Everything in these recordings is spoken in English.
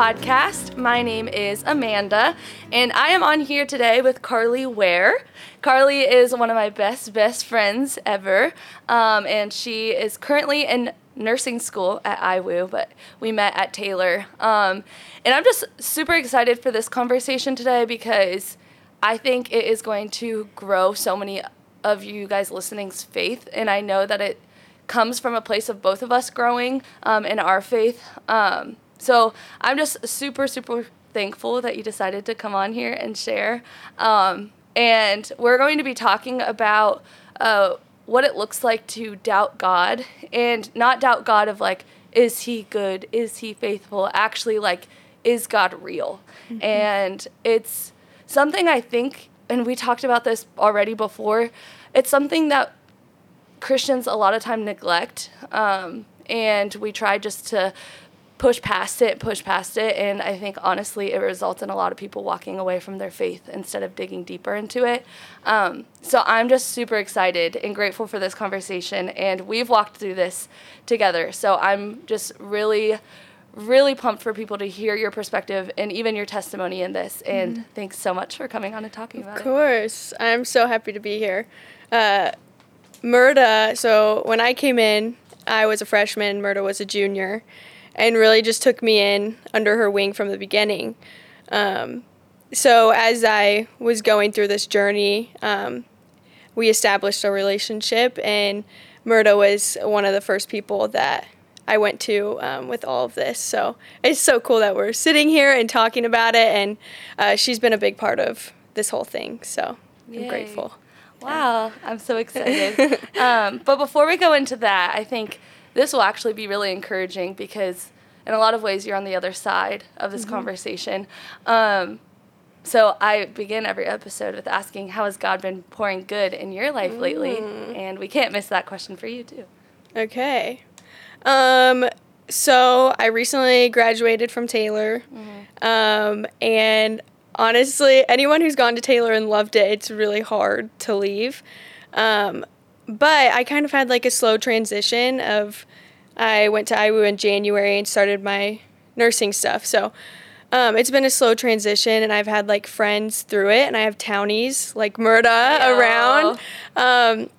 Podcast. My name is Amanda, and I am on here today with Karli Ware. Karli is one of my best, best friends ever, um, and she is currently in nursing school at IWU, but we met at Taylor. Um, and I'm just super excited for this conversation today because I think it is going to grow so many of you guys listening's faith, and I know that it comes from a place of both of us growing um, in our faith. Um, so I'm just super, super thankful that you decided to come on here and share. Um, and we're going to be talking about uh, what it looks like to doubt God and not doubt God of like, is he good? Is he faithful? Actually, like, is God real? Mm-hmm. And it's something I think, and we talked about this already before, it's something that Christians a lot of time neglect. Um, and we try just to push past it, push past it. And I think honestly, it results in a lot of people walking away from their faith instead of digging deeper into it. Um, so I'm just super excited and grateful for this conversation. And we've walked through this together. So I'm just really, really pumped for people to hear your perspective and even your testimony in this. And mm thanks so much for coming on and talking about it. Of course. I'm so happy to be here. Uh, Murda, so when I came in, I was a freshman, Murda was a junior and really just took me in under her wing from the beginning. Um, so as I was going through this journey, um, we established a relationship, and Murda was one of the first people that I went to um, with all of this. So it's so cool that we're sitting here and talking about it, and uh, she's been a big part of this whole thing. So Yay. I'm grateful. Wow, I'm so excited. um, but before we go into that, I think this will actually be really encouraging because in a lot of ways you're on the other side of this mm-hmm. conversation. Um, so I begin every episode with asking, "How has God been pouring good in your life mm. lately?" And we can't miss that question for you too. Okay. Um, so I recently graduated from Taylor, mm-hmm. um, and honestly, anyone who's gone to Taylor and loved it, it's really hard to leave. Um, but I kind of had like a slow transition of I went to IWU in January and started my nursing stuff. So um, it's been a slow transition, and I've had like friends through it, and I have townies like Murda around. Um,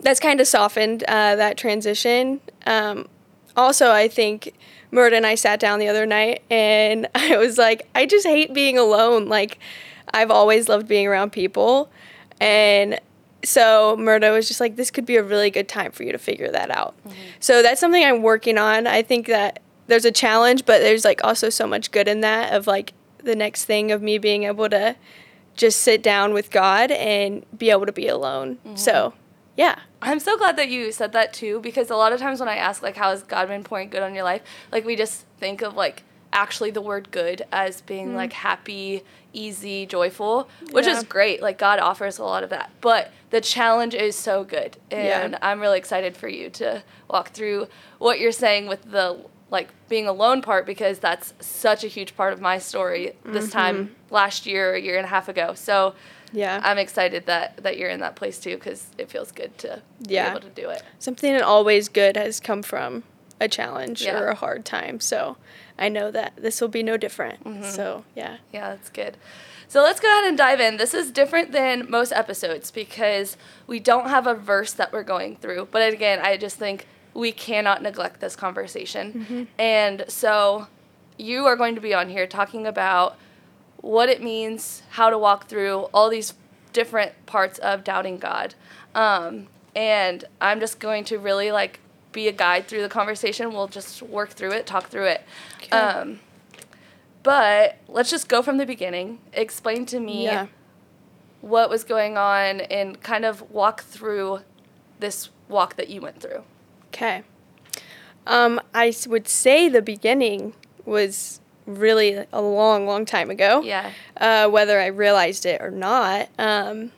that's kind of softened uh, that transition. Um, also, I think Murda and I sat down the other night, and I was like, I just hate being alone. Like, I've always loved being around people, and so Murdo was just like, this could be a really good time for you to figure that out. Mm-hmm. So that's something I'm working on. I think that there's a challenge, but there's like also so much good in that of like the next thing of me being able to just sit down with God and be able to be alone. Mm-hmm. So, yeah. I'm so glad that you said that too because a lot of times when I ask like how has God been pouring good on your life, like we just think of like actually the word good as being mm-hmm. like happy, easy, joyful, which yeah. is great. Like God offers a lot of that. But the challenge is so good. And yeah. I'm really excited for you to walk through what you're saying with the like being alone part because that's such a huge part of my story this mm-hmm. time last year, a year and a half ago. So yeah, I'm excited that that you're in that place too because it feels good to yeah. be able to do it. Something that always good has come from a challenge yeah. or a hard time. So I know that this will be no different. Mm-hmm. So yeah, yeah, that's good. So let's go ahead and dive in. This is different than most episodes because we don't have a verse that we're going through. But again, I just think we cannot neglect this conversation. Mm-hmm. And so you are going to be on here talking about what it means, how to walk through all these different parts of doubting God. Um, and I'm just going to really like be a guide through the conversation. We'll just work through it, talk through it. Okay. Um, but let's just go from the beginning. Explain to me yeah. what was going on and kind of walk through this walk that you went through. Okay. Um, I would say the beginning was really a long, long time ago. Yeah. Uh, whether I realized it or not. Um,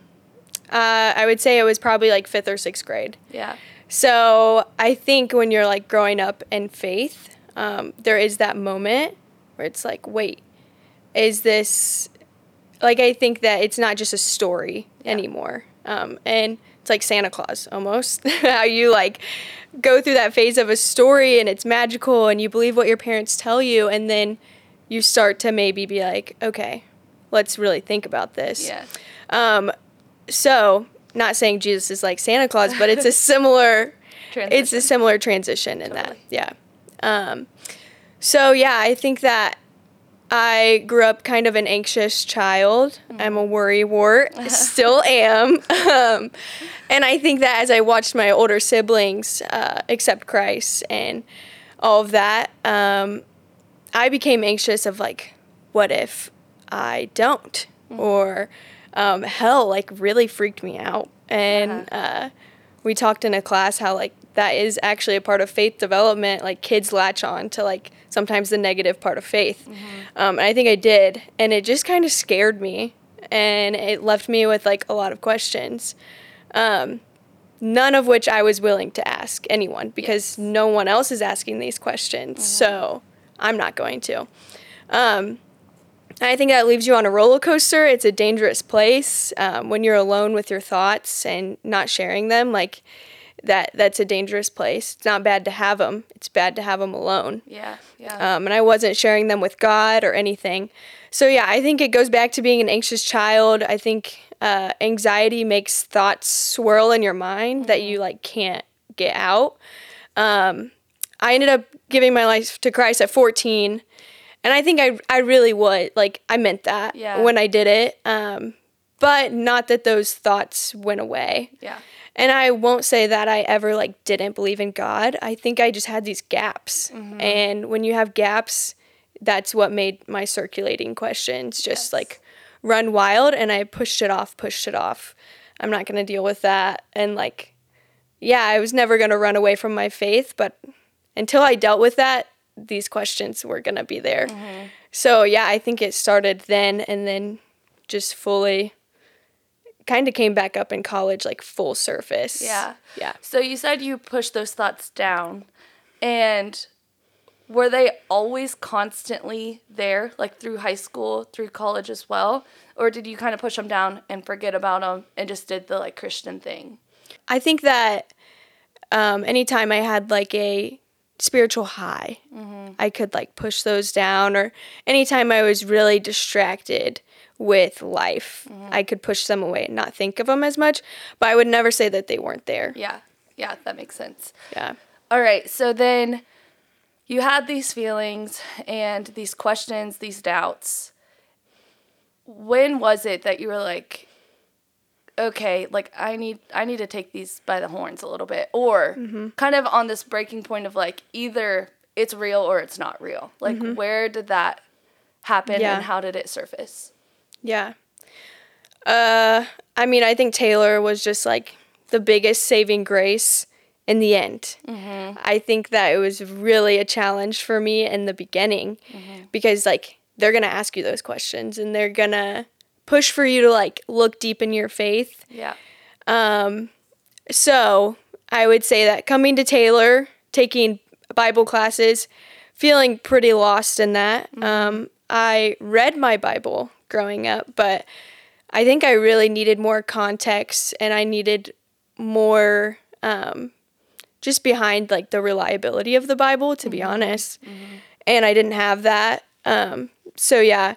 uh, I would say it was probably like fifth or sixth grade. Yeah. So I think when you're like growing up in faith, um, there is that moment where it's like, wait, is this like I think that it's not just a story yeah. anymore. Um, and it's like Santa Claus almost. How you like go through that phase of a story and it's magical and you believe what your parents tell you and then you start to maybe be like, okay, let's really think about this. Yeah. Um, so not saying Jesus is like Santa Claus, but it's a similar it's a Transition. similar transition in that. Yeah. Um, so yeah, I think that I grew up kind of an anxious child. I'm a worry wart, still am. Um, and I think that as I watched my older siblings uh, accept Christ and all of that, um, I became anxious of like, what if I don't? Or um, hell, like really freaked me out. And uh, we talked in a class how like that is actually a part of faith development. Like kids latch on to like sometimes the negative part of faith. Um, and I think I did, and it just kind of scared me, and it left me with like a lot of questions. Um, none of which I was willing to ask anyone because Yes. no one else is asking these questions. So I'm not going to. Um, I think that leaves you on a roller coaster. It's a dangerous place um, when you're alone with your thoughts and not sharing them. Like that, that's a dangerous place. It's not bad to have them. It's bad to have them alone. Yeah. Yeah. Um, and I wasn't sharing them with God or anything. So yeah, I think it goes back to being an anxious child. I think uh, anxiety makes thoughts swirl in your mind that you like can't get out. Um, I ended up giving my life to Christ at 14, and I think I I really would like I meant that Yeah. when I did it. Um, but not that those thoughts went away. yeah. And I won't say that I ever like didn't believe in God. I think I just had these gaps. And when you have gaps, that's what made my circulating questions just Yes. like run wild and I pushed it off, pushed it off. I'm not going to deal with that and like yeah, I was never going to run away from my faith, but until I dealt with that, these questions were going to be there. So, yeah, I think it started then and then just fully kind of came back up in college like full surface. Yeah. Yeah. So you said you pushed those thoughts down, and were they always constantly there, like through high school, through college as well, or did you kind of push them down and forget about them and just did the like Christian thing? I think that um, anytime I had like a spiritual high, mm-hmm. I could like push those down, or anytime I was really distracted with life, mm-hmm. I could push them away and not think of them as much. But I would never say that they weren't there. Yeah. Yeah, that makes sense. Yeah. All right, so then you had these feelings and these questions, these doubts. When was it that you were like, okay, like I need I need to take these by the horns a little bit or mm-hmm. kind of on this breaking point of like either it's real or it's not real. Like mm-hmm. where did that happen Yeah. and how did it surface? Yeah. Uh, I mean, I think Taylor was just like the biggest saving grace in the end. Mm-hmm. I think that it was really a challenge for me in the beginning because, like, they're to ask you those questions and they're to push for you to, like, look deep in your faith. Yeah. Um, so I would say that coming to Taylor, taking Bible classes, feeling pretty lost in that. Um, I read my Bible growing up, but I think I really needed more context and I needed more um, just behind like the reliability of the Bible, to be honest. And I didn't have that. Um, so yeah,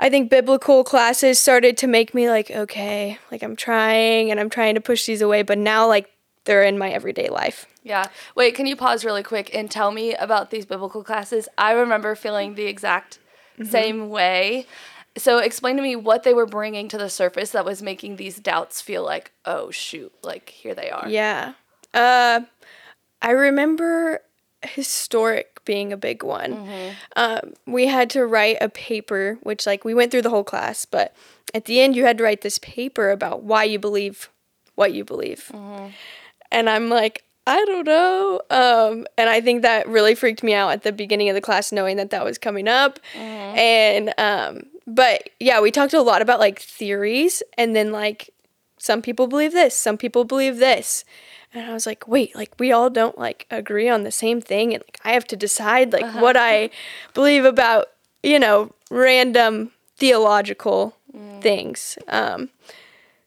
I think biblical classes started to make me like, okay, like I'm trying and I'm trying to push these away, but now like they're in my everyday life. Yeah. Wait, can you pause really quick and tell me about these biblical classes? I remember feeling the exact Mm-hmm. same way. So explain to me what they were bringing to the surface that was making these doubts feel like, oh shoot, like here they are. Yeah. Uh, I remember historic being a big one. Um, we had to write a paper, which like we went through the whole class, but at the end you had to write this paper about why you believe what you believe. And I'm like, I don't know. Um, and I think that really freaked me out at the beginning of the class, knowing that that was coming up. And, um, but yeah, we talked a lot about like theories and then like some people believe this, some people believe this. And I was like, wait, like we all don't like agree on the same thing. And like I have to decide like uh-huh. what I believe about, you know, random theological mm. things. Um,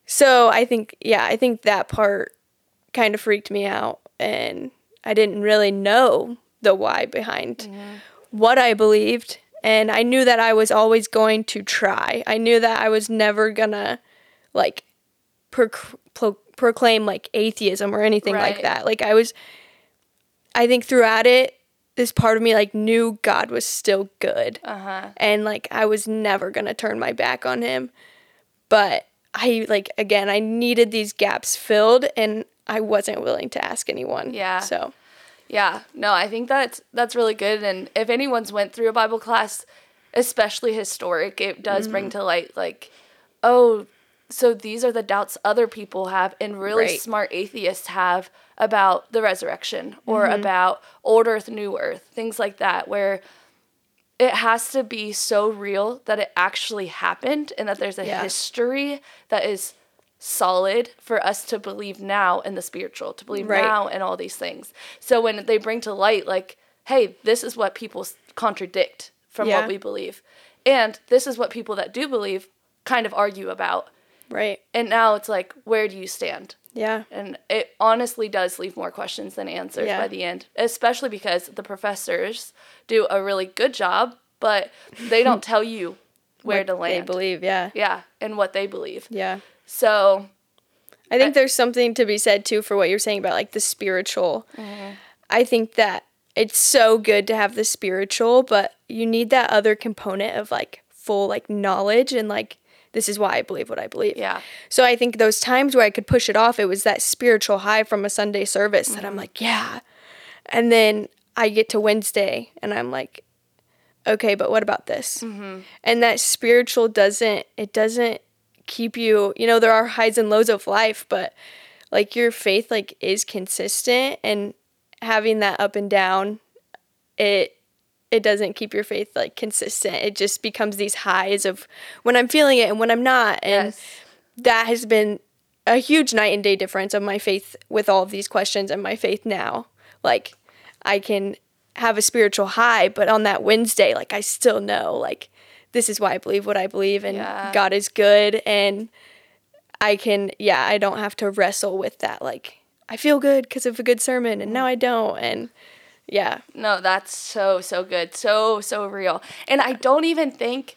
so I think, yeah, I think that part kind of freaked me out. And I didn't really know the why behind mm-hmm. what I believed. and I knew that I was always going to try. I knew that I was never gonna like pro- proclaim like atheism or anything like that. Like I was I think throughout it this part of me like knew God was still good Uh-huh. and like I was never going to turn my back on him. But I like again, I needed these gaps filled and I wasn't willing to ask anyone. Yeah. So, Yeah, no, I think that's that's really good. And if anyone's went through a Bible class, especially historic, it does bring Mm-hmm. to light like, oh, so these are the doubts other people have, and really Right. smart atheists have about the resurrection or Mm-hmm. about old Earth, new Earth, things like that, where it has to be so real that it actually happened and that there's a Yeah. history that is solid for us to believe now in the spiritual, to believe Right. now in all these things. So when they bring to light, like, hey, this is what people contradict from Yeah. what we believe, and this is what people that do believe kind of argue about. Right. And now it's like, where do you stand? Yeah. And it honestly does leave more questions than answers Yeah. by the end, especially because the professors do a really good job, but they don't tell you where What to land. They believe, yeah. Yeah, and what they believe. Yeah. So, I think there's something to be said too for what you're saying about like the spiritual. Mm-hmm. I think that it's so good to have the spiritual, but you need that other component of like full like knowledge and like this is why I believe what I believe. yeah. So I think those times where I could push it off, it was that spiritual high from a Sunday service that Mm-hmm. I'm like, yeah. And then I get to Wednesday and I'm like, okay, but what about this? Mm-hmm. And that spiritual doesn't, it doesn't keep you, you know, there are highs and lows of life, but like your faith like is consistent and having that up and down, it it doesn't keep your faith like consistent. It just becomes these highs of when I'm feeling it and when I'm not. And Yes. that has been a huge night and day difference of my faith with all of these questions and my faith now. Like I can have a spiritual high, but on that Wednesday, like I still know like this is why I believe what I believe and Yeah. God is good and I can yeah, I don't have to wrestle with that like I feel good because of a good sermon and now I don't and yeah. No, that's so, so good. So, so real. And I don't even think,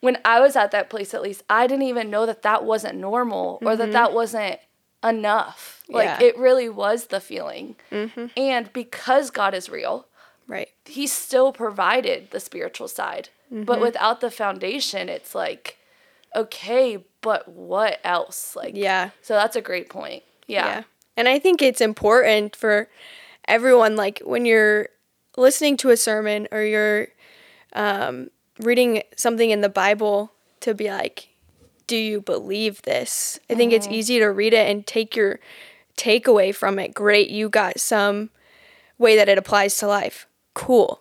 when I was at that place at least, I didn't even know that that wasn't normal or that that wasn't enough. Like, Mm-hmm. Yeah. it really was the feeling. Mm-hmm. And because God is real, Right. He still provided the spiritual side. Mm-hmm. But without the foundation, it's like, okay, but what else? Like, Yeah. So that's a great point. Yeah. And I think it's important for everyone, like when you're listening to a sermon or you're um, reading something in the Bible, to be like, do you believe this? I think it's easy to read it and take your takeaway from it. Great, you got some way that it applies to life. Cool.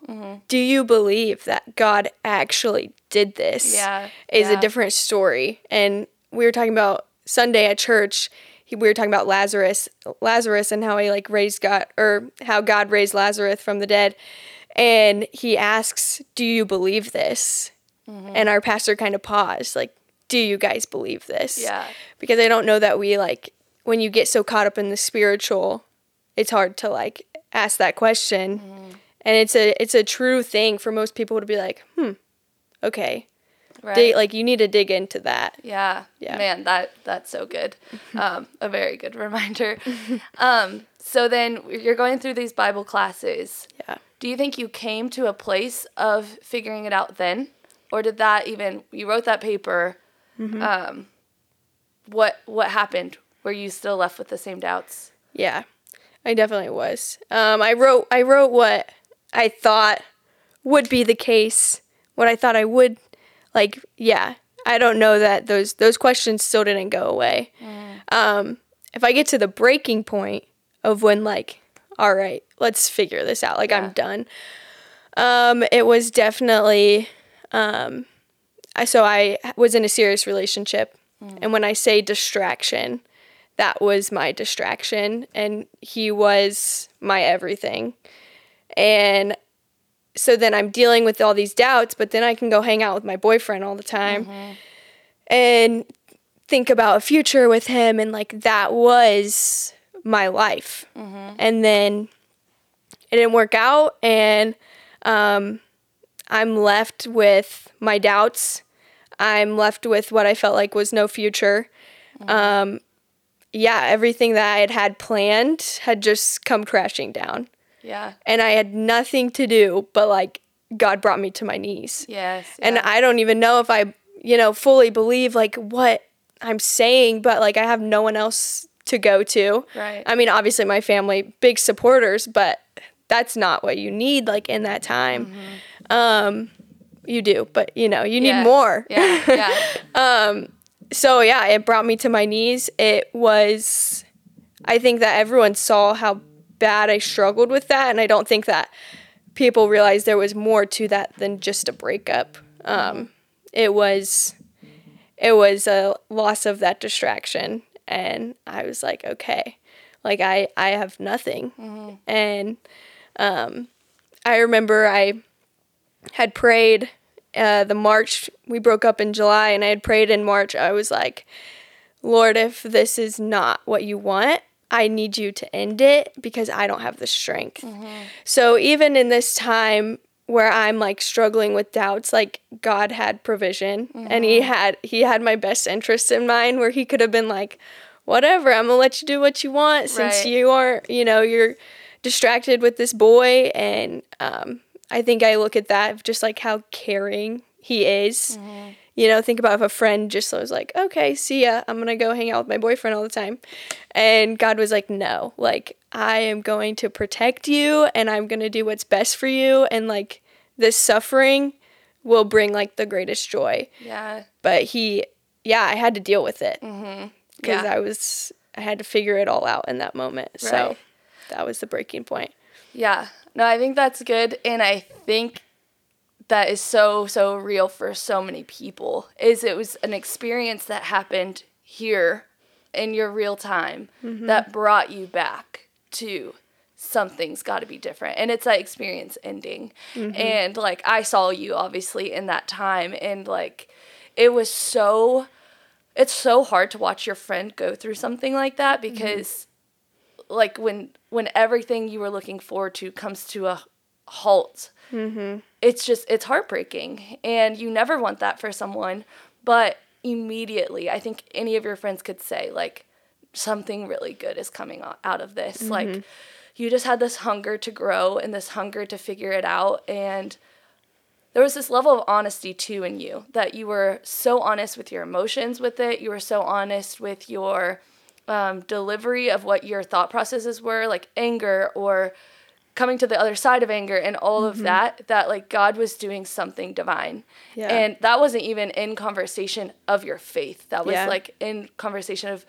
Do you believe that God actually did this? Yeah, Is yeah. a different story. And we were talking about Sunday at church. He, we were talking about Lazarus, Lazarus, and how he like raised God, or how God raised Lazarus from the dead. And he asks, "Do you believe this?" Mm-hmm. And our pastor kind of paused, like, "Do you guys believe this?" Yeah. Because I don't know that we like when you get so caught up in the spiritual, it's hard to like ask that question. Mm-hmm. And it's a it's a true thing for most people to be like, "Hmm, okay." Right. Dig, like you need to dig into that. Yeah. Yeah. Man, that that's so good. Um, a very good reminder. um, so then you're going through these Bible classes. Yeah. Do you think you came to a place of figuring it out then, or did that even you wrote that paper? Mm-hmm. Um, what what happened? Were you still left with the same doubts? Yeah, I definitely was. Um, I wrote I wrote what I thought would be the case, what I thought I would like. Yeah, I don't know that those those questions still didn't go away. Um, if I get to the breaking point of when like, all right, let's figure this out. Like Yeah. I'm done. Um, it was definitely. Um, I so I was in a serious relationship, and when I say distraction, that was my distraction and he was my everything and so then i'm dealing with all these doubts but then i can go hang out with my boyfriend all the time and think about a future with him and like that was my life and then it didn't work out and um, I'm left with my doubts. I'm left with what I felt like was no future. Um, yeah, everything that I had had planned had just come crashing down. Yeah. And I had nothing to do but like God brought me to my knees. Yes. And. I don't even know if I, you know, fully believe like what I'm saying, but like I have no one else to go to. Right. I mean, obviously my family, big supporters, but that's not what you need like in that time. Um you do, but you know, you need Yeah. more. Yeah. Yeah. so yeah, it brought me to my knees. It was I think that everyone saw how bad I struggled with that and I don't think that people realized there was more to that than just a breakup. Um it was it was a loss of that distraction and I was like, okay. Like I I have nothing. And um I remember I had prayed uh, the March, we broke up in July, and I had prayed in March. I was like, Lord, if this is not what you want, I need you to end it because I don't have the strength. So even in this time where I'm like struggling with doubts, like God had provision and he had he had my best interests in mind where he could have been like, whatever, I'm gonna let you do what you want since Right. you aren't, you know, you're distracted with this boy and um I think I look at that just like how caring he is. Mm-hmm. You know, think about if a friend just was like, okay, see ya, I'm gonna go hang out with my boyfriend all the time. And God was like, no, like, I am going to protect you and I'm gonna do what's best for you. And like, this suffering will bring like the greatest joy. yeah. But he, yeah, I had to deal with it mm-hmm. because Yeah. I was, I had to figure it all out in that moment. So that was the breaking point. Yeah. No, I think that's good. And I think that is so, so real for so many people is it was an experience that happened here in your real time mm-hmm. that brought you back to something's got to be different. And it's that experience ending. Mm-hmm. And like i saw you obviously in that time and like it was so it's so hard to watch your friend go through something like that mm-hmm. because like when when everything you were looking forward to comes to a halt it's just it's heartbreaking and you never want that for someone but immediately i think any of your friends could say like something really good is coming out of this. Like you just had this hunger to grow and this hunger to figure it out and there was this level of honesty too in you that you were so honest with your emotions with it you were so honest with your um, delivery of what your thought processes were like anger or coming to the other side of anger and all of that that like god was doing something divine. Yeah. and that wasn't even in conversation of your faith. That was Yeah. like in conversation of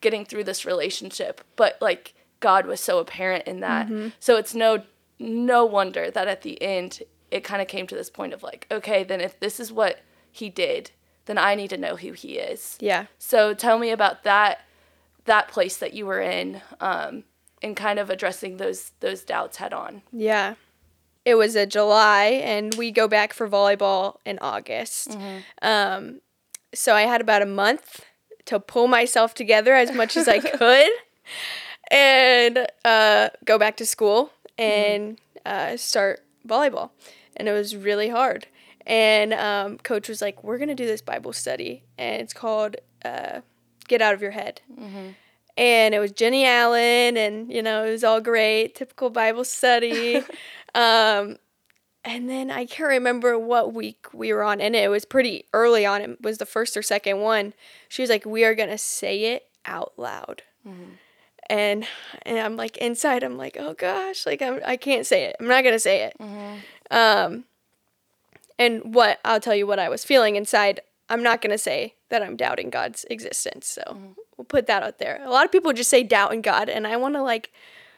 getting through this relationship. But like god was so apparent in that. So it's no no wonder that at the end it kind of came to this point of like okay then if this is what he did then i need to know who he is. Yeah. so tell me about that that place that you were in um, and kind of addressing those those doubts head on Yeah. It was a July and we go back for volleyball in August. Um, so I had about a month to pull myself together as much as I could and uh, go back to school and uh, start volleyball. And it was really hard. And um, coach was like, "We're gonna do this Bible study, and it's called uh, Get Out of Your Head." And it was Jennie Allen, and you know it was all great, typical Bible study. um, and then I can't remember what week we were on, and it was pretty early on. It was the first or second one. She was like, "We are gonna say it out loud," and and I'm like inside, I'm like, "Oh gosh, like I'm, I can't say it. I'm not gonna say it." Um, and what I'll tell you what I was feeling inside. I'm not gonna say that I'm doubting God's existence. So we'll put that out there. A lot of people just say doubt in God, and I want to like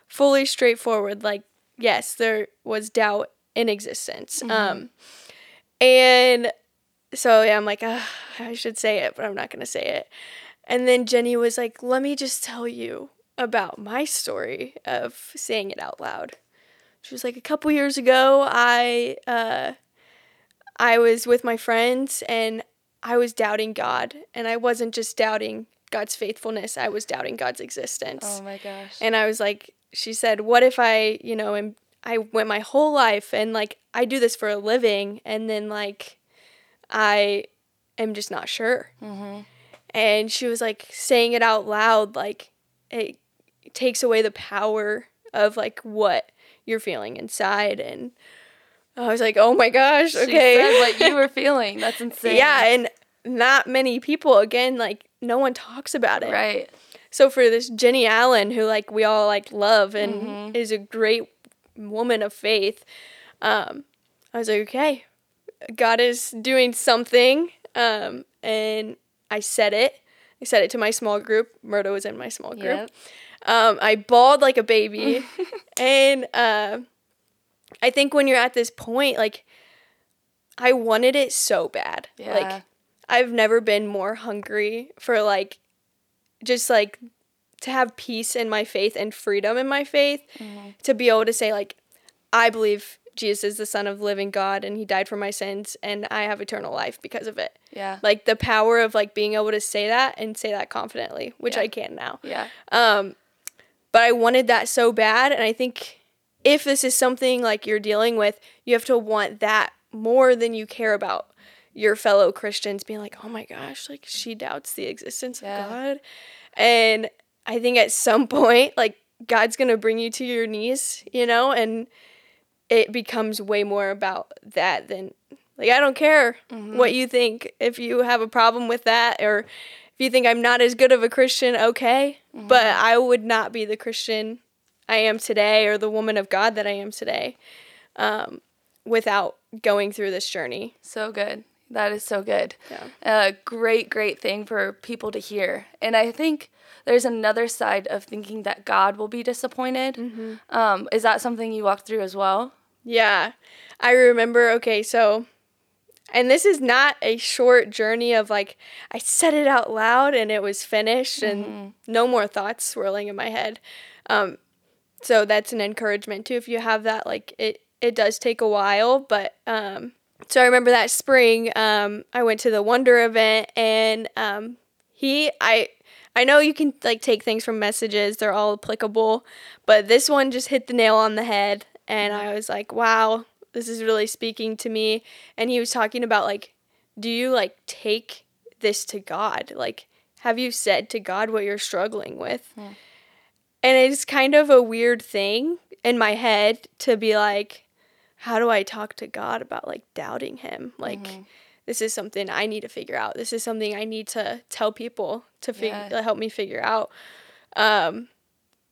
fully straightforward. Like, yes, there was doubt in existence. Um, and so yeah, I'm like, I should say it, but I'm not gonna say it. And then Jennie was like, let me just tell you about my story of saying it out loud. She was like, a couple years ago, I uh, I was with my friends and I was doubting God, and I wasn't just doubting God's faithfulness; I was doubting God's existence. oh my gosh And I was like, she said, what if I, you know, am I went my whole life and like I do this for a living and then like I am just not sure. Mm-hmm. And she was like saying it out loud like it takes away the power of like what you're feeling inside and I was like, "Oh my gosh, okay." She said what you were feeling. That's insane. yeah, and not many people again like no one talks about it. Right. So for this Jennie Allen who like we all like love and Mhm. is a great woman of faith, um, I was like, okay, God is doing something. Um, and I said it. I said it to my small group. Murdo was in my small group. Yep. Um, I bawled like a baby. and uh, I think when you're at this point, like, I wanted it so bad. Yeah. Like, I've never been more hungry for, like, just like to have peace in my faith and freedom in my faith, Mhm. to be able to say, like, I believe Jesus is the Son of the living God and he died for my sins and I have eternal life because of it. Yeah. Like, the power of, like, being able to say that and say that confidently, which Yeah. I can now. Yeah. Um, but I wanted that so bad, and I think if this is something like you're dealing with, you have to want that more than you care about your fellow Christians being like, "Oh my gosh, like she doubts the existence Yeah. of God," and I think at some point, like God's gonna bring you to your knees, you know, and it becomes way more about that than like I don't care Mhm. what you think. If you have a problem with that, or if you think I'm not as good of a Christian, okay. But I would not be the Christian I am today, or the woman of God that I am today, um, without going through this journey. So good. That is so good. Yeah. A great, great thing for people to hear. And I think there's another side of thinking that God will be disappointed. Mm-hmm. Um, is that something you walked through as well? Yeah. I remember, okay, so, and this is not a short journey of like, I said it out loud and it was finished and no more thoughts swirling in my head. Um, so that's an encouragement too. If you have that, like, it, it does take a while, but, um, so I remember that spring, um, I went to the Wonder event and, um, he, I, I know you can like take things from messages, they're all applicable, but this one just hit the nail on the head and I was like, wow, this is really speaking to me. And he was talking about like, do you like take this to God? Like, have you said to God what you're struggling with? Hmm. And it's kind of a weird thing in my head to be like, how do I talk to God about like doubting him? Like, Mhm. this is something I need to figure out. This is something I need to tell people to figure Yeah. to help me figure out. Um,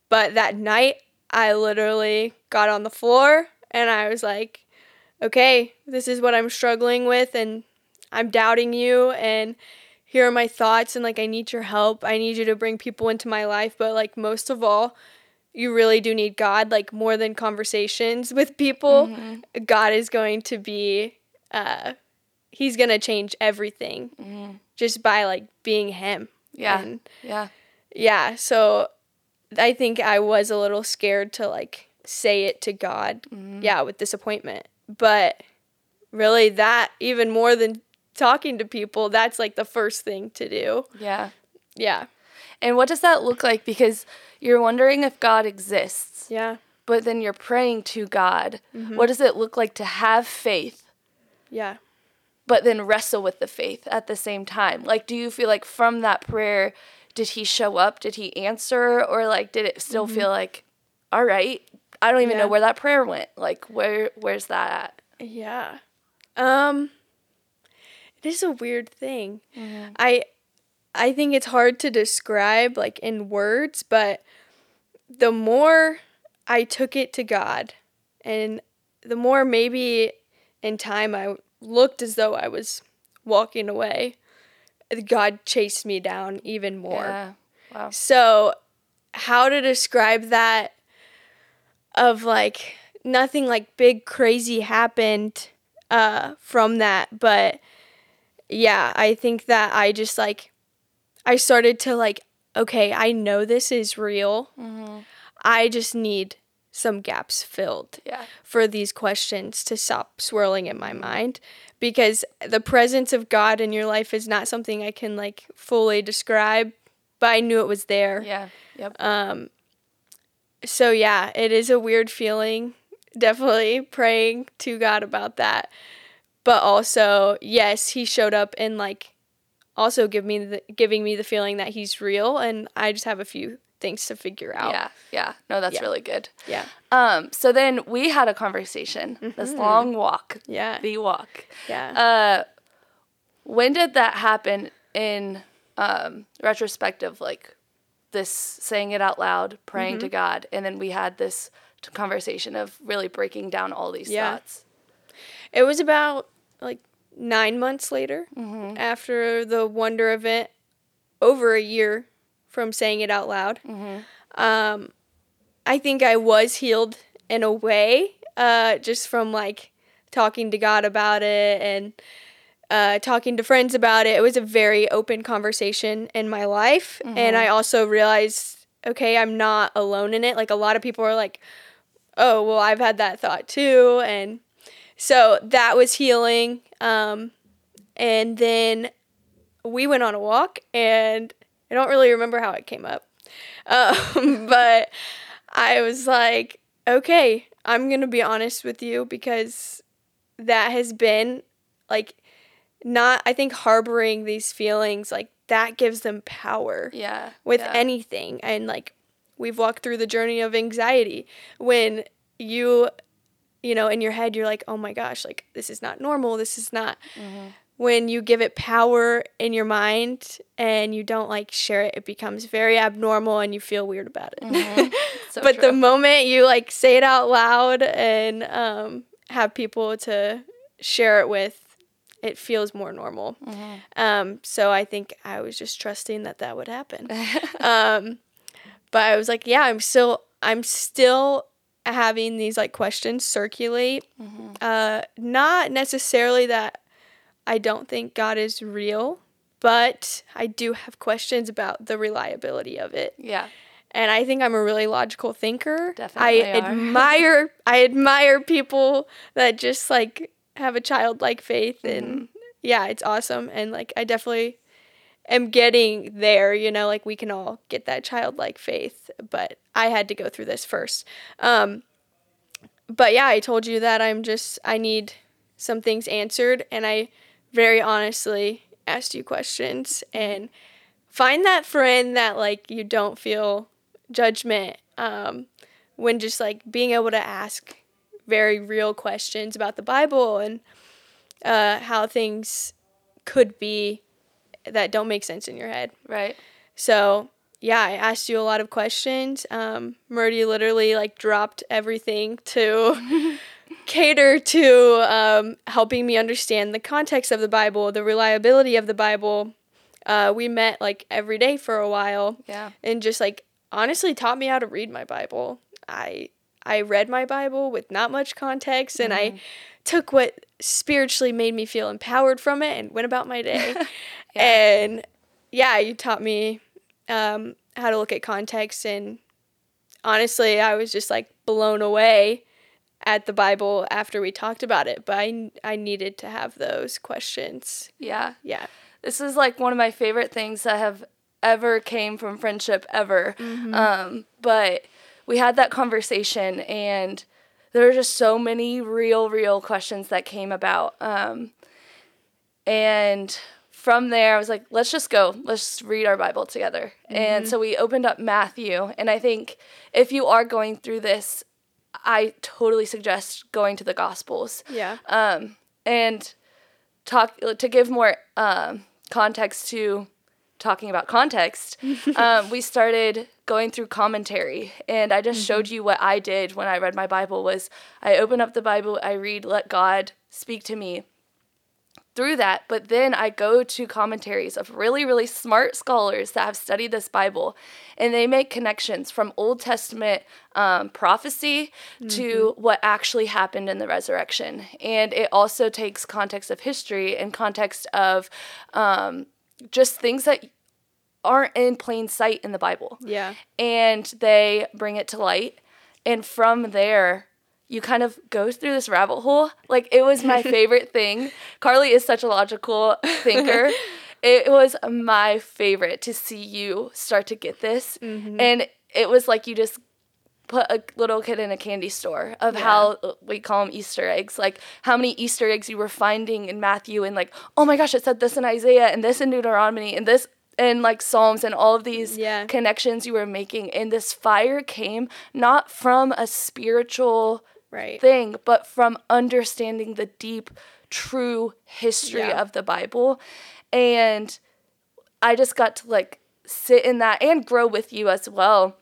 but that night, I literally got on the floor and I was like, okay, this is what I'm struggling with, and I'm doubting you, and here are my thoughts, and like, I need your help. I need you to bring people into my life, but like, most of all, you really do need God, like, more than conversations with people. Mhm. God is going to be, uh, He's going to change everything Mhm. just by like being Him. Yeah. And Yeah. yeah, so I think I was a little scared to like say it to God. Mhm. Yeah, with disappointment. But really that even more than talking to people, that's like the first thing to do. Yeah. Yeah. And what does that look like? Because you're wondering if God exists, Yeah. but then you're praying to God. Mm-hmm. What does it look like to have faith, Yeah. but then wrestle with the faith at the same time? Like, do you feel like from that prayer, did He show up? Did He answer? Or like, did it still feel like, all right, I don't even Mm-hmm. Yeah. know where that prayer went? Like, where where's that at? Yeah. Um it is a weird thing. Mm-hmm. I I think it's hard to describe like in words, but the more I took it to God and the more maybe in time I looked as though I was walking away, God chased me down even more. Yeah. Wow. So, how to describe that of like nothing like big crazy happened uh from that, but yeah, I think that I just like I started to like okay, I know this is real. Mm-hmm. I just need some gaps filled Yeah. for these questions to stop swirling in my mind because the presence of God in your life is not something I can like fully describe, but I knew it was there. Yeah. Yep. Um so yeah, it is a weird feeling definitely praying to God about that. But also, yes, he showed up and like also give me the giving me the feeling that he's real and I just have a few things to figure out. Yeah, yeah. No, that's Yeah. really good. Yeah. Um, so then we had a conversation. This long walk, Yeah. the walk. Yeah. Uh, when did that happen in um, retrospective? Like this saying it out loud, praying Mm-hmm. to God, and then we had this conversation of really breaking down all these Yeah. thoughts. It was about like nine months later Mm-hmm. after the Wonder event, over a year from saying it out loud. Mm-hmm. Um, I think I was healed in a way, uh, just from like talking to God about it and uh, talking to friends about it. It was a very open conversation in my life. And I also realized, okay, I'm not alone in it. Like a lot of people are like, oh, well, I've had that thought too. And so that was healing. Um, and then we went on a walk, and I don't really remember how it came up. Um, but I was like, okay, I'm going to be honest with you because that has been like not, I think, harboring these feelings, like that gives them power Yeah. with yeah. anything and like we've walked through the journey of anxiety when you you know in your head you're like oh my gosh like this is not normal this is not when you give it power in your mind and you don't like share it it becomes very abnormal and you feel weird about it. So but the moment you like say it out loud and um, have people to share it with it feels more normal. Um, so i think i was just trusting that that would happen. Um, but I was like, yeah, I'm still I'm still having these like questions circulate. Uh, not necessarily that I don't think God is real, but I do have questions about the reliability of it. yeah. And I think I'm a really logical thinker. Definitely I are. admire I admire people that just like have a childlike faith and Mm-hmm. yeah, it's awesome and like I definitely am getting there, you know, like we can all get that childlike faith, but I had to go through this first. Um but yeah, I told you that I'm just I need some things answered and I very honestly asked you questions and find that friend that like you don't feel judgment um when just like being able to ask very real questions about the Bible and uh how things could be that don't make sense in your head. Right. So yeah, I asked you a lot of questions. Um, Murdy literally like dropped everything to cater to um, helping me understand the context of the Bible, the reliability of the Bible. Uh, we met like every day for a while Yeah. and just like honestly taught me how to read my Bible. I I read my Bible with not much context and I took what spiritually made me feel empowered from it and went about my day. And yeah, you taught me um, how to look at context and honestly, I was just like blown away at the Bible after we talked about it, but I I needed to have those questions. Yeah. Yeah. This is like one of my favorite things that have ever came from friendship ever. Um, but we had that conversation and there were just so many real, real questions that came about. Um, and from there, I was like, let's just go. Let's read our Bible together. And so we opened up Matthew. And I think if you are going through this, I totally suggest going to the Gospels Yeah. um, and talk to give more um, context to talking about context um, we started going through commentary and i just showed you what i did when i read my bible was i open up the bible i read let god speak to me through that but then i go to commentaries of really really smart scholars that have studied this bible and they make connections from old testament um, prophecy to what actually happened in the resurrection and it also takes context of history and context of um, just things that aren't in plain sight in the bible Yeah. and they bring it to light. And from there, you kind of go through this rabbit hole. Like it was my favorite thing. Karli is such a logical thinker. it was my favorite to see you start to get this. Mm-hmm. And it was like you just put a little kid in a candy store of Yeah. how we call them Easter eggs, like how many Easter eggs you were finding in Matthew and like, oh my gosh, it said this in Isaiah and this in Deuteronomy and this in like Psalms and all of these Yeah. connections you were making. And this fire came not from a spiritual Right. thing, but from understanding the deep, true history Yeah. of the Bible. And I just got to like sit in that and grow with you as well.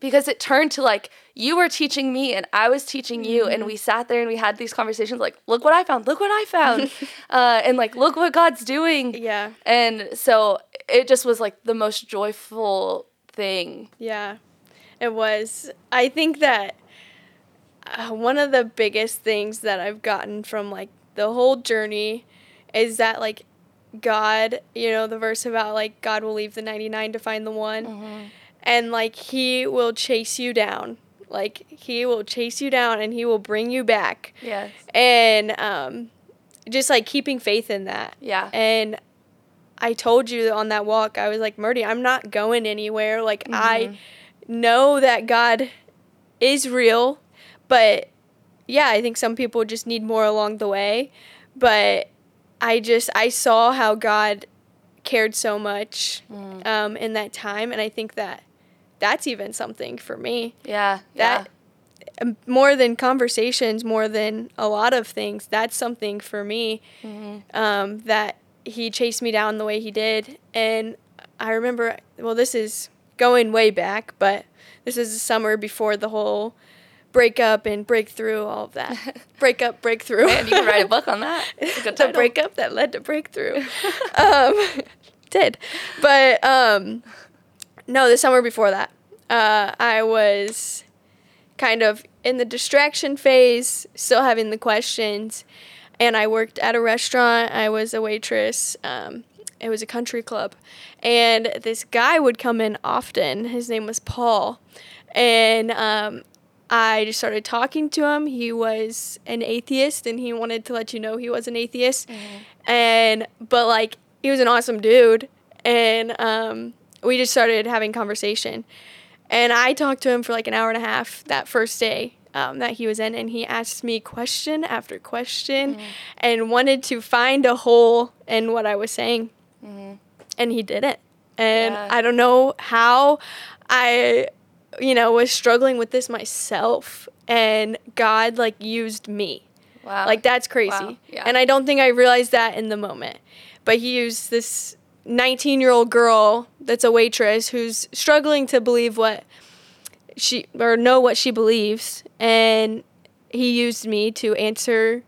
Because it turned to like you were teaching me and I was teaching you, and we sat there and we had these conversations like, look what I found, look what I found, uh, and like, look what God's doing. Yeah. And so it just was like the most joyful thing. Yeah, it was. I think that uh, one of the biggest things that I've gotten from like the whole journey is that like God, you know, the verse about like God will leave the 99 to find the one. And like he will chase you down. Like he will chase you down and he will bring you back. Yes. And um just like keeping faith in that. Yeah. And I told you on that walk, I was like, Murdy, I'm not going anywhere. Like, I know that God is real, but yeah, I think some people just need more along the way. But I just, I saw how God cared so much um, in that time. And I think that that's even something for me. Yeah. That um, more than conversations, more than a lot of things, that's something for me um, that he chased me down the way he did. And I remember, well, this is going way back, but this is the summer before the whole breakup and breakthrough, all of that. breakup, breakthrough. Man, you can write a book on that. It's a good the breakup that led to breakthrough. um, did, but um, no, the summer before that, uh, I was kind of in the distraction phase, still having the questions, and I worked at a restaurant. I was a waitress. Um, it was a country club, and this guy would come in often. His name was Paul, and um, I just started talking to him. He was an atheist, and he wanted to let you know he was an atheist. And but like he was an awesome dude, and um, we just started having conversation. And I talked to him for like an hour and a half that first day um, that he was in, and he asked me question after question, and wanted to find a hole in what I was saying, and he did it. And Yeah. I don't know how I, you know, was struggling with this myself, and God like used me. Wow. Like that's crazy. Wow, yeah. And I don't think I realized that in the moment. But he used this 19 year old girl that's a waitress who's struggling to believe what she or know what she believes. And he used me to answer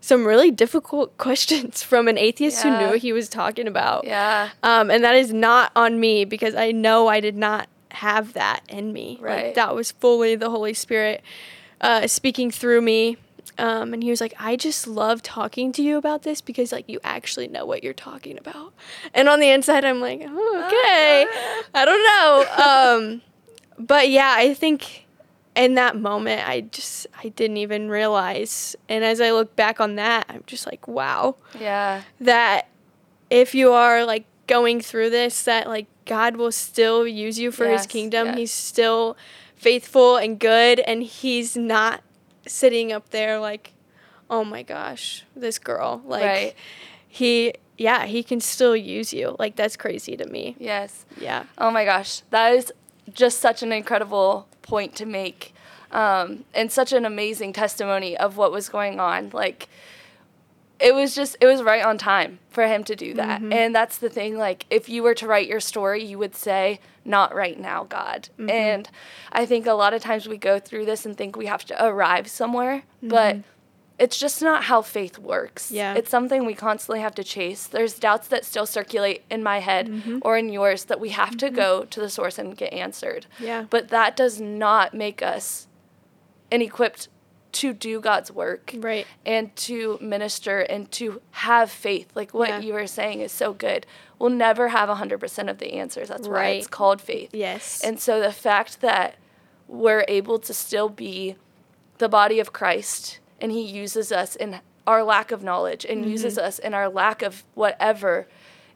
some really difficult questions from an atheist Yeah. who knew what he was talking about. Yeah. Um, and that is not on me because I know I did not have that in me. Right. Like, that was fully the Holy Spirit uh, speaking through me. Um, and he was like, I just love talking to you about this because like you actually know what you're talking about. And on the inside, I'm like, oh, okay, I don't know. Um, but yeah, I think in that moment, I just I didn't even realize. And as I look back on that, I'm just like, wow Yeah. that if you are like going through this that like God will still use you for his kingdom. yes. He's still faithful and good and he's not sitting up there like oh my gosh, this girl. Like Right. he yeah, he can still use you. Like that's crazy to me. Yes. Yeah. Oh my gosh, that is just such an incredible point to make, um, and such an amazing testimony of what was going on. Like, it was just, it was right on time for him to do that. Mm-hmm. And that's the thing. Like, if you were to write your story, you would say, "Not right now, God." Mm-hmm. And I think a lot of times we go through this and think we have to arrive somewhere, but mm-hmm. It's just not how faith works. Yeah. It's something we constantly have to chase. There's doubts that still circulate in my head mm-hmm. or in yours that we have to mm-hmm. go to the source and get answered. Yeah. But that does not make us inequipped to do God's work Right. and to minister and to have faith. Like what Yeah. you were saying is so good. We'll never have 100% of the answers. That's why it's called faith. Yes. And so the fact that we're able to still be the body of Christ and he uses us in our lack of knowledge and uses us in our lack of whatever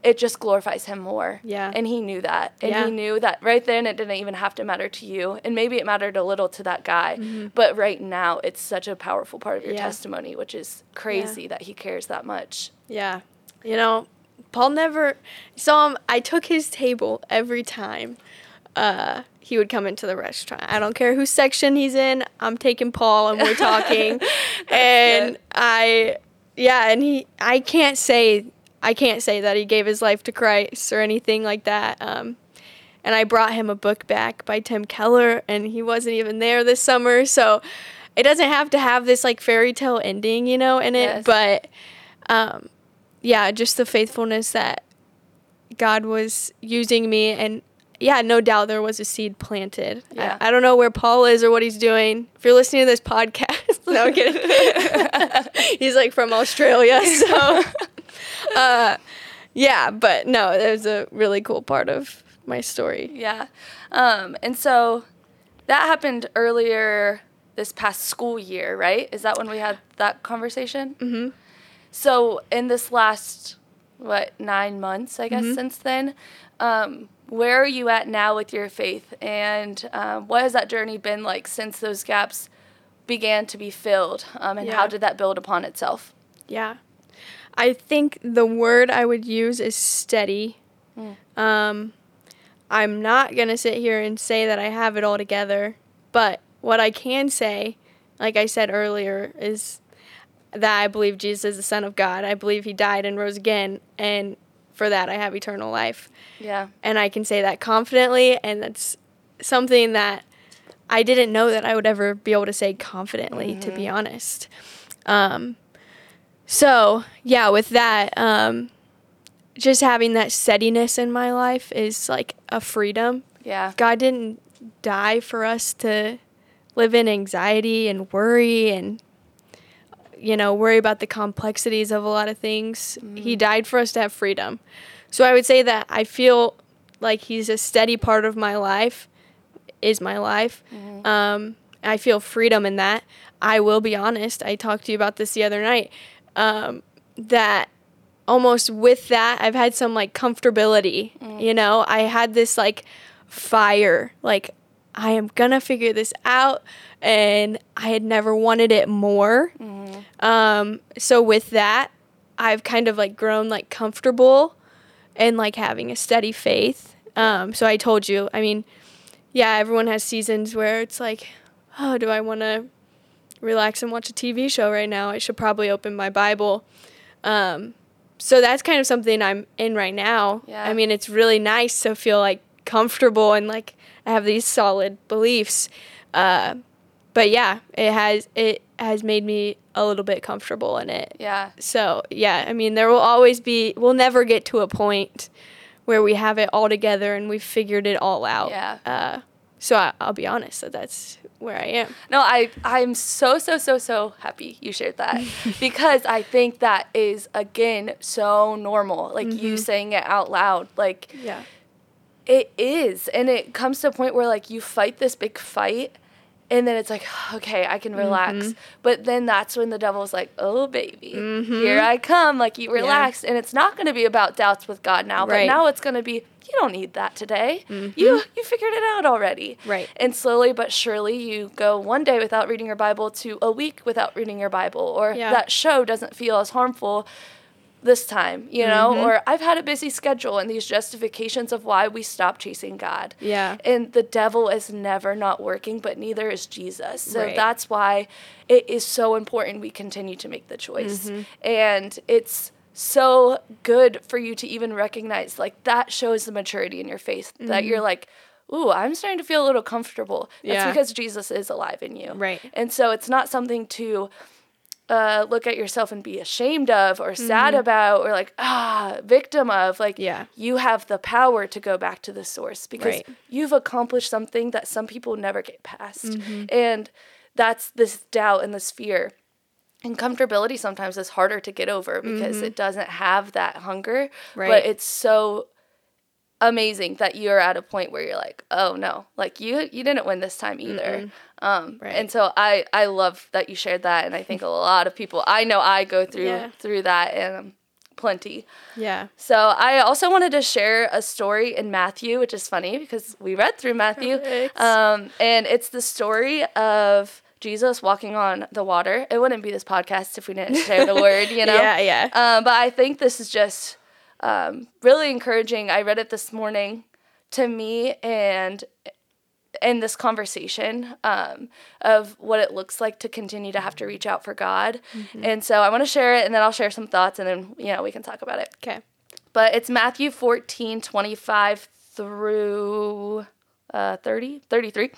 it just glorifies him more. Yeah. And he knew that. And Yeah. he knew that right then it didn't even have to matter to you. And maybe it mattered a little to that guy. Mm-hmm. But right now it's such a powerful part of your Yeah. testimony, which is crazy that he cares that much. Yeah. You know, Paul never saw him. I took his table every time uh, he would come into the restaurant. I don't care whose section he's in. I'm taking Paul and we're talking. and good. I, yeah, and he, I can't say, I can't say that he gave his life to Christ or anything like that. Um, and I brought him a book back by Tim Keller, and he wasn't even there this summer. So it doesn't have to have this like fairy tale ending, you know, in it. Yes. But um, yeah, just the faithfulness that God was using me, and yeah, no doubt there was a seed planted. I- Yeah. I, don't know where Paul is or what he's doing. If you're listening to this podcast, no I'm kidding. he's like from Australia, so uh, yeah, but no, it was a really cool part of my story. Yeah. Um, and so that happened earlier this past school year, right? Is that when we had that conversation? Mm-hmm. So in this last, what, nine months, I guess, Mhm. since then, um, where are you at now with your faith? And um, what has that journey been like since those gaps began to be filled? Um, and how did that build upon itself? Yeah. I think the word I would use is steady. Mm. Um, I'm not going to sit here and say that I have it all together, but what I can say, like I said earlier, is that I believe Jesus is the Son of God. I believe He died and rose again, and for that I have eternal life. Yeah. And I can say that confidently, and that's something that I didn't know that I would ever be able to say confidently, to be honest. Um, so, yeah, with that, um, just having that steadiness in my life is like a freedom. Yeah. God didn't die for us to live in anxiety and worry and you know worry about the complexities of a lot of things. He died for us to have freedom. So I would say that I feel like he's a steady part of my life is my life. Um, I feel freedom in that. I will be honest. I talked to you about this the other night. Um, that almost with that, I've had some like comfortability. You know, I had this like fire. Like I am gonna figure this out, and I had never wanted it more. Um, so with that, I've kind of like grown like comfortable and like having a steady faith. Um, so I told you, I mean, yeah, everyone has seasons where it's like, oh, do I want to relax and watch a TV show right now? I should probably open my Bible. Um, so that's kind of something I'm in right now. Yeah. I mean, it's really nice to feel like comfortable and like I have these solid beliefs. Uh, but yeah, it has it has made me a little bit comfortable in it. Yeah. So yeah, I mean, there will always be. We'll never get to a point where we have it all together and we've figured it all out. Yeah. Uh, so I, I'll be honest that that's where I am. No, I I'm so so so so happy you shared that because I think that is again so normal. Like you saying it out loud, like Yeah. It is, and it comes to a point where like you fight this big fight, and then it's like okay, I can relax. Mm-hmm. But then that's when the devil's like, oh baby, mm-hmm. here I come. Like you relax, and it's not going to be about doubts with God now, but Right. now it's going to be. You don't need that today. You mm-hmm. you figured it out already. Right. And slowly but surely, you go one day without reading your Bible to a week without reading your Bible, or Yeah. that show doesn't feel as harmful this time, you know? Or I've had a busy schedule, and these justifications of why we stop chasing God. Yeah. And the devil is never not working, but neither is Jesus. So Right. that's why it is so important we continue to make the choice. Mm-hmm. And it's so good for you to even recognize like that shows the maturity in your faith that you're like, ooh, I'm starting to feel a little comfortable. That's Mm-hmm. Yeah. because Jesus is alive in you. Right. And so it's not something to uh, look at yourself and be ashamed of or sad about or like ah victim of like Mm-hmm. Yeah. you have the power to go back to the source because Right. you've accomplished something that some people never get past Mm-hmm. and that's this doubt and this fear and comfortability sometimes is harder to get over because it doesn't have that hunger Mm-hmm. Right. but it's so amazing that you're at a point where you're like oh no like you you didn't win this time either um Right. and so i i love that you shared that and i think a lot of people i know i go through Yeah. through that and um, plenty. Yeah. So I also wanted to share a story in Matthew, which is funny because we read through Matthew. Um, and it's the story of Jesus walking on the water. It wouldn't be this podcast if we didn't share the word, you know? Yeah, yeah. Um, but I think this is just um, really encouraging. I read it this morning to me and in this conversation um, of what it looks like to continue to have to reach out for God. And so I want to share it and then I'll share some thoughts and then, you know, we can talk about it. Okay. But it's Matthew 14, 25 through uh, 30, 33.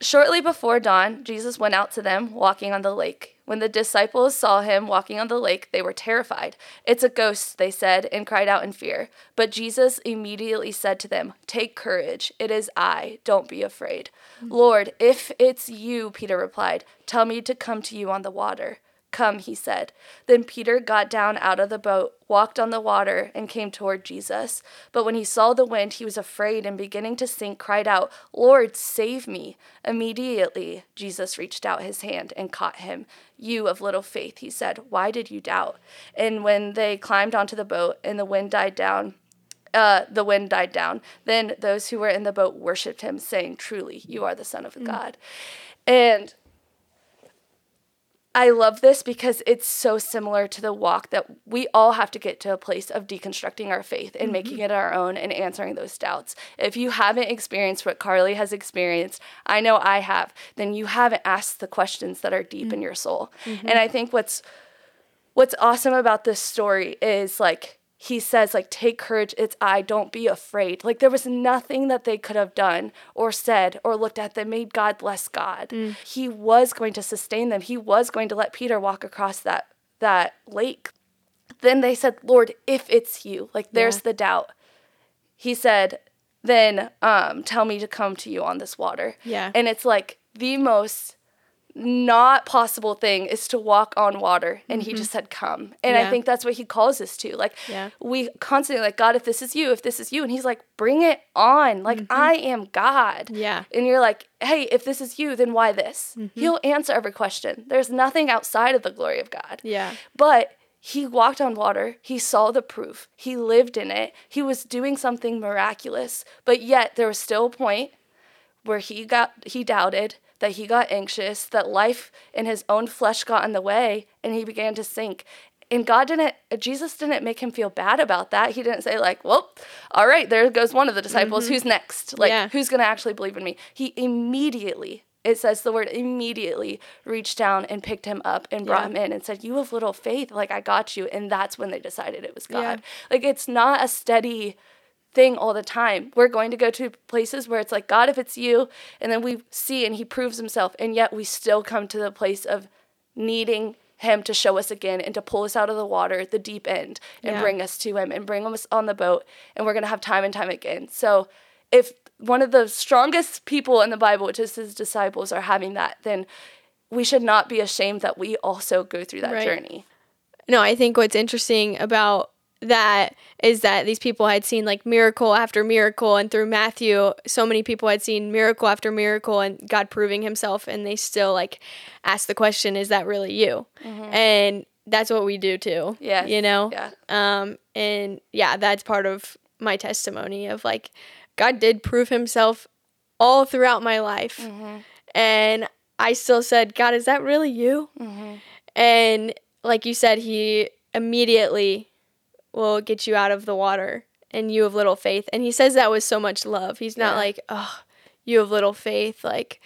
Shortly before dawn, Jesus went out to them walking on the lake. When the disciples saw him walking on the lake, they were terrified. It's a ghost, they said, and cried out in fear. But Jesus immediately said to them, Take courage. It is I. Don't be afraid. Lord, if it's you, Peter replied, tell me to come to you on the water. Come, he said. Then Peter got down out of the boat, walked on the water, and came toward Jesus. But when he saw the wind, he was afraid and beginning to sink, cried out, Lord, save me. Immediately, Jesus reached out his hand and caught him. You of little faith, he said, why did you doubt? And when they climbed onto the boat and the wind died down, uh, the wind died down. Then those who were in the boat worshipped him, saying, Truly, you are the Son of God. And I love this because it's so similar to the walk that we all have to get to a place of deconstructing our faith and mm-hmm. making it our own and answering those doubts. If you haven't experienced what Karli has experienced, I know I have, then you haven't asked the questions that are deep in mm-hmm. your soul. And mm-hmm. I think what's what's awesome about this story is like he says like take courage it's i don't be afraid. Like there was nothing that they could have done or said or looked at that made god less god. He was going to sustain them. He was going to let peter walk across that that lake. Then they said lord if it's you like there's Yeah. the doubt. He said then um tell me to come to you on this water. Yeah. and it's like the most not possible thing is to walk on water and he just said come and i Mm-hmm. Think that's what he calls us to like Yeah. we constantly like god if this is you if this is you and he's like bring it on like i am god Mm-hmm. Yeah. and you're like hey if this is you then why this Mm-hmm. he'll answer every question there's nothing outside of the glory of god Yeah. but he walked on water. He saw the proof. He lived in it. He was doing something miraculous. But yet there was still a point where he got he doubted, that he got anxious, that life in his own flesh got in the way, and he began to sink. And God didn't Jesus didn't make him feel bad about that. He didn't say like, "Well, all right, there goes one of the disciples. Mm-hmm. Who's next? Like Yeah. who's going to actually believe in me?" He immediately it says the word immediately reached down and picked him up and brought Yeah. him in and said, You have little faith, like I got you. And that's when they decided it was God. Yeah. Like it's not a steady thing all the time. We're going to go to places where it's like, God, if it's you, and then we see and he proves himself, and yet we still come to the place of needing him to show us again and to pull us out of the water, the deep end, and Yeah. bring us to him and bring us on the boat. And we're going to have time and time again. So if one of the strongest people in the Bible, which is his disciples, are having that, then we should not be ashamed that we also go through that Right. journey. No, I think what's interesting about that is that these people had seen like miracle after miracle and through Matthew so many people had seen miracle after miracle and God proving himself and they still like ask the question is that really you? And that's what we do too. yeah You know? yeah. Um and yeah, that's part of my testimony of like God did prove himself all throughout my life. Mm-hmm. And I still said, God, is that really you? Mm-hmm. And like you said, he immediately will get you out of the water and you have little faith. And he says that with so much love. He's not Yeah. like, oh, you have little faith. Like,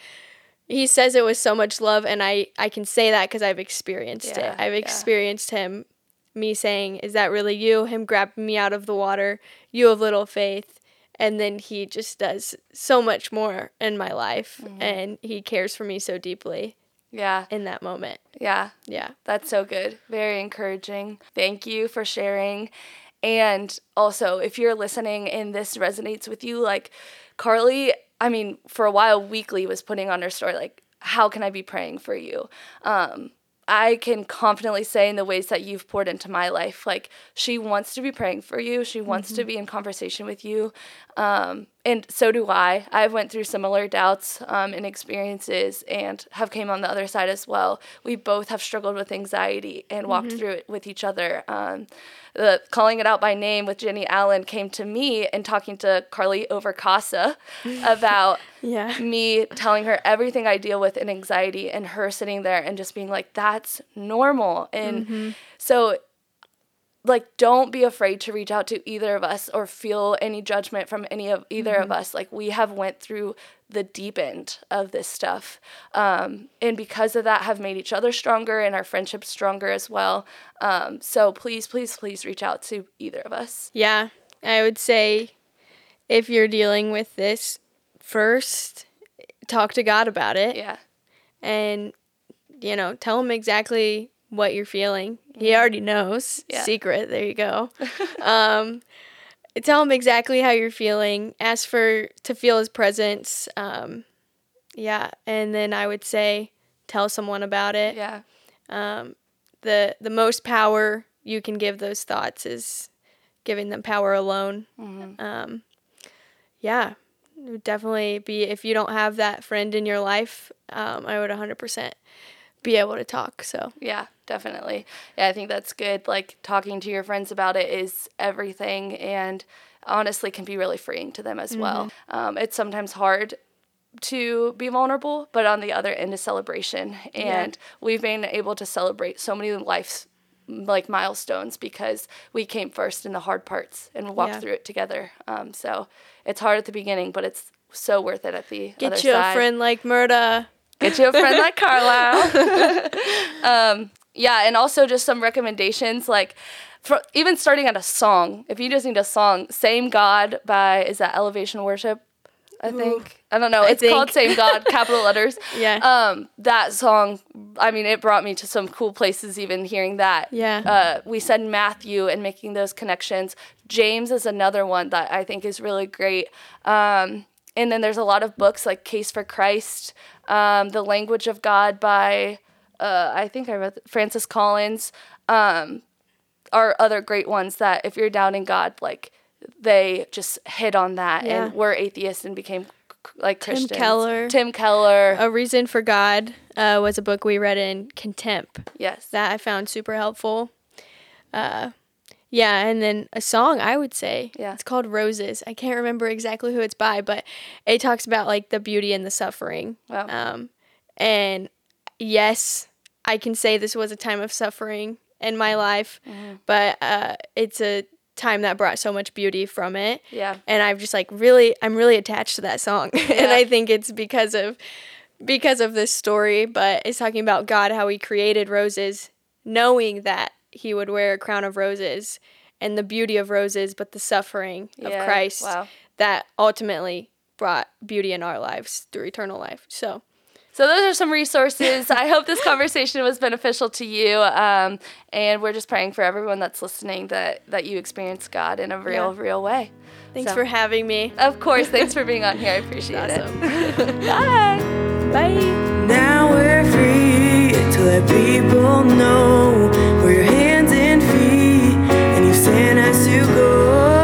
he says it with so much love. And I, I can say that because I've experienced Yeah, it. I've experienced him, me saying, is that really you? Him grabbing me out of the water. You have little faith. And then he just does so much more in my life. Mm-hmm. And he cares for me so deeply Yeah. in that moment. Yeah. Yeah. That's so good. Very encouraging. Thank you for sharing. And also, if you're listening and this resonates with you, like Karli, I mean, for a while, Weekly was putting on her story, like, how can I be praying for you? Um, I can confidently say in the ways that you've poured into my life, like she wants to be praying for you. She wants to be in conversation with you. Um, and so do I. I've went through similar doubts um, and experiences, and have came on the other side as well. We both have struggled with anxiety and walked mm-hmm. through it with each other. Um, the calling it out by name with Jennie Allen came to me and talking to Karli over Casa about yeah. me telling her everything I deal with in anxiety, and her sitting there and just being like, "That's normal." And mm-hmm. so like don't be afraid to reach out to either of us or feel any judgment from any of either mm-hmm. of us. Like we have went through the deep end of this stuff um, and because of that have made each other stronger and our friendship stronger as well. Um, so please please please reach out to either of us. Yeah i would say if you're dealing with this first talk to god about it. Yeah. And you know tell him exactly what you're feeling. He mm-hmm. already knows. Yeah. Secret. There you go. um, tell him exactly how you're feeling. Ask for to feel his presence. Um, yeah, and then I would say tell someone about it. Yeah. Um, the the most power you can give those thoughts is giving them power alone. Mm-hmm. Um, yeah, definitely be if you don't have that friend in your life. Um, I would 100% be able to talk. So yeah, definitely. Yeah, I think that's good. Like talking to your friends about it is everything, and honestly, can be really freeing to them as mm-hmm. well. Um, it's sometimes hard to be vulnerable, but on the other end is celebration, and yeah. we've been able to celebrate so many life like milestones because we came first in the hard parts and walked yeah. through it together. Um, so it's hard at the beginning, but it's so worth it at the Get other you side. a friend like Murda. Get you a friend like Carlisle. um, yeah, and also just some recommendations like for even starting at a song. If you just need a song, "Same God" by is that Elevation Worship? I think. Ooh, I don't know. It's called Same God, capital letters. Yeah. Um, that song, I mean, it brought me to some cool places even hearing that. Yeah. Uh, we said Matthew and making those connections. James is another one that I think is really great. Um, and then there's a lot of books like Case for Christ, um, The Language of God by, uh, I think I read Francis Collins, um, are other great ones that if you're doubting God, like they just hit on that yeah. and were atheists and became like Christians. Tim Keller. Tim Keller. A Reason for God uh, was a book we read in Contempt. Yes. That I found super helpful. Uh, yeah, and then a song I would say. Yeah. It's called Roses. I can't remember exactly who it's by, but it talks about like the beauty and the suffering. Wow. Um, and yes, I can say this was a time of suffering in my life, mm-hmm. but uh, it's a time that brought so much beauty from it. Yeah. And I've just like really, I'm really attached to that song, yeah. and I think it's because of because of this story. But it's talking about God, how He created roses, knowing that he would wear a crown of roses and the beauty of roses, but the suffering of yeah, Christ wow. that ultimately brought beauty in our lives through eternal life. So. So those are some resources. I hope this conversation was beneficial to you, um, and we're just praying for everyone that's listening that that you experience God in a real, yeah. real way. Thanks so. for having me. Of course. Thanks for being on here. I appreciate awesome. it. Bye. Bye. Now we're free to let people know we're here happiness you go.